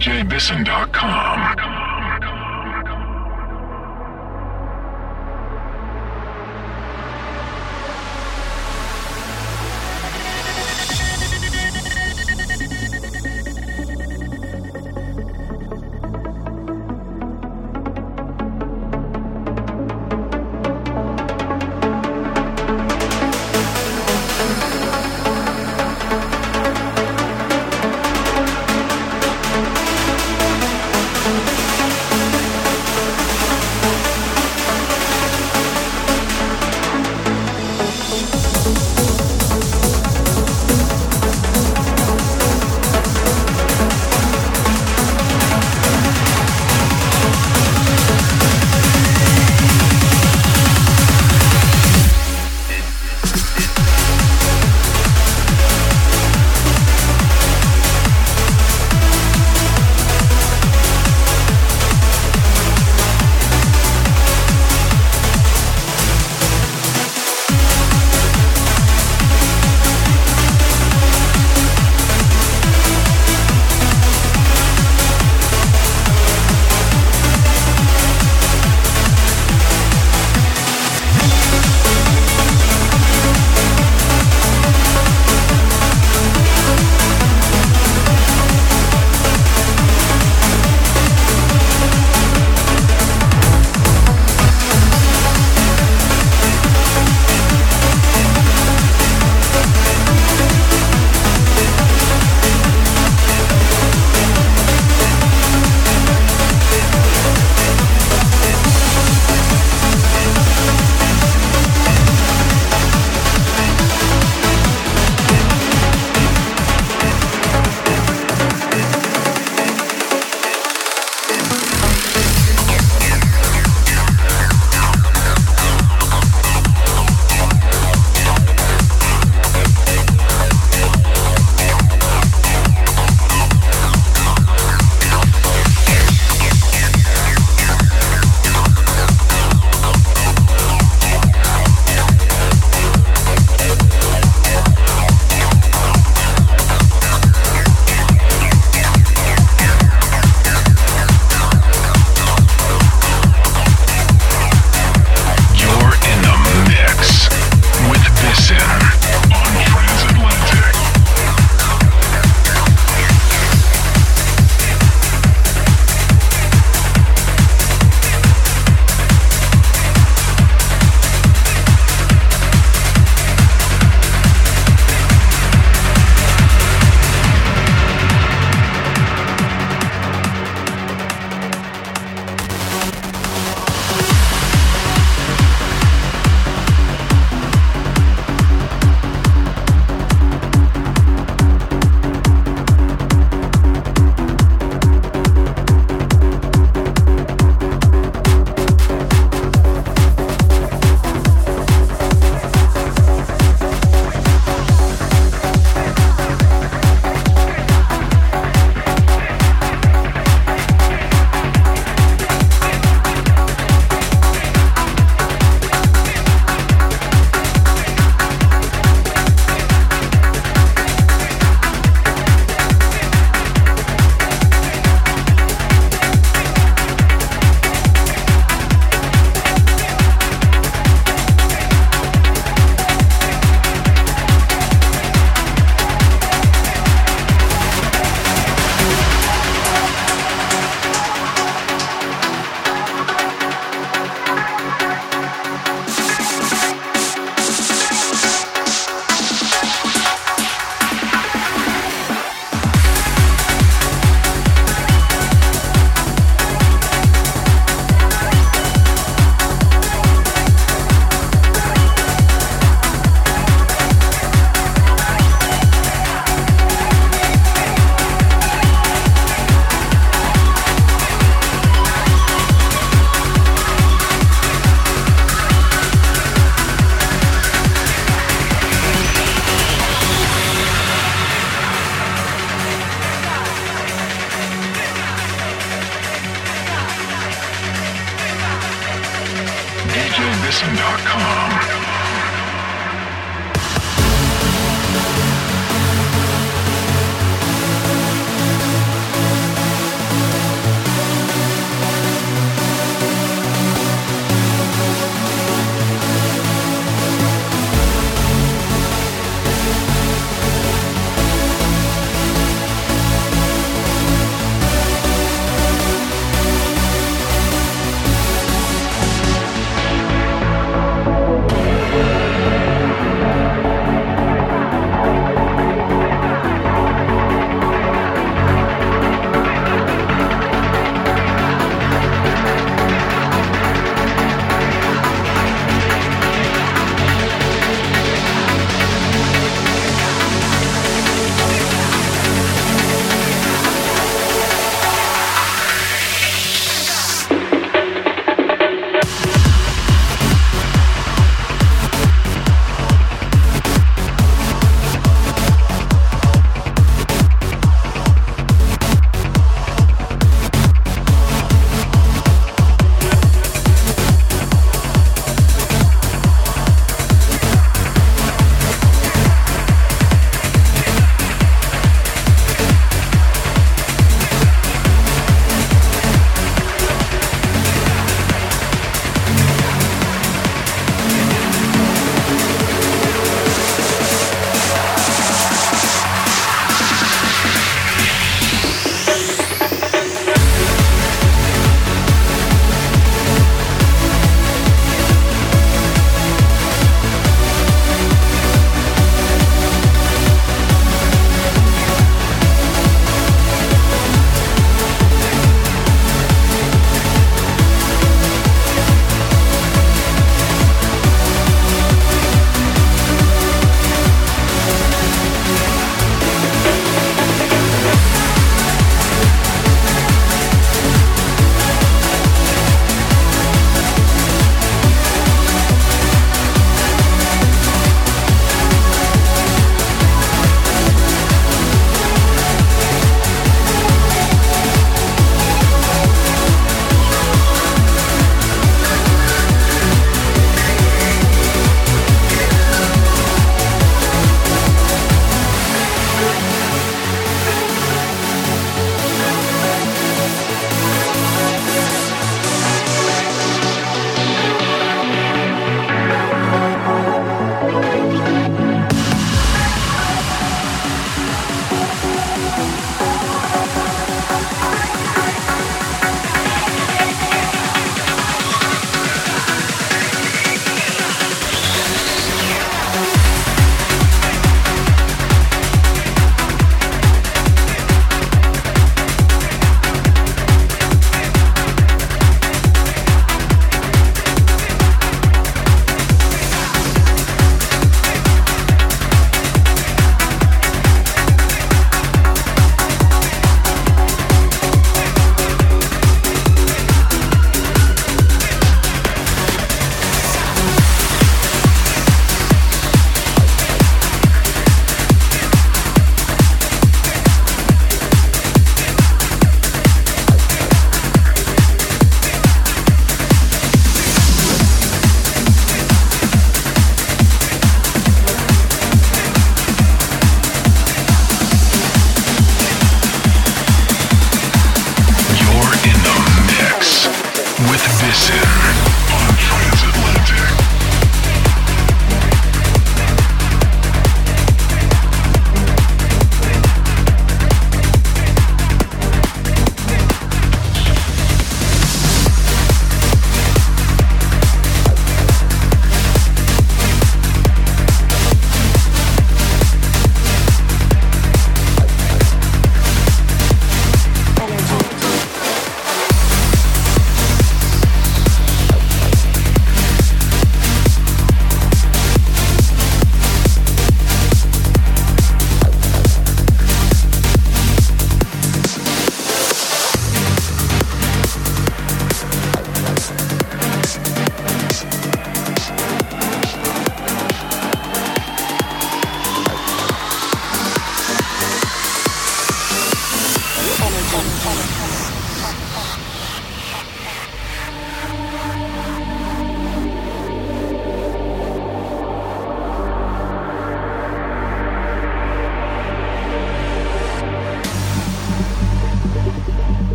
djbisson.com.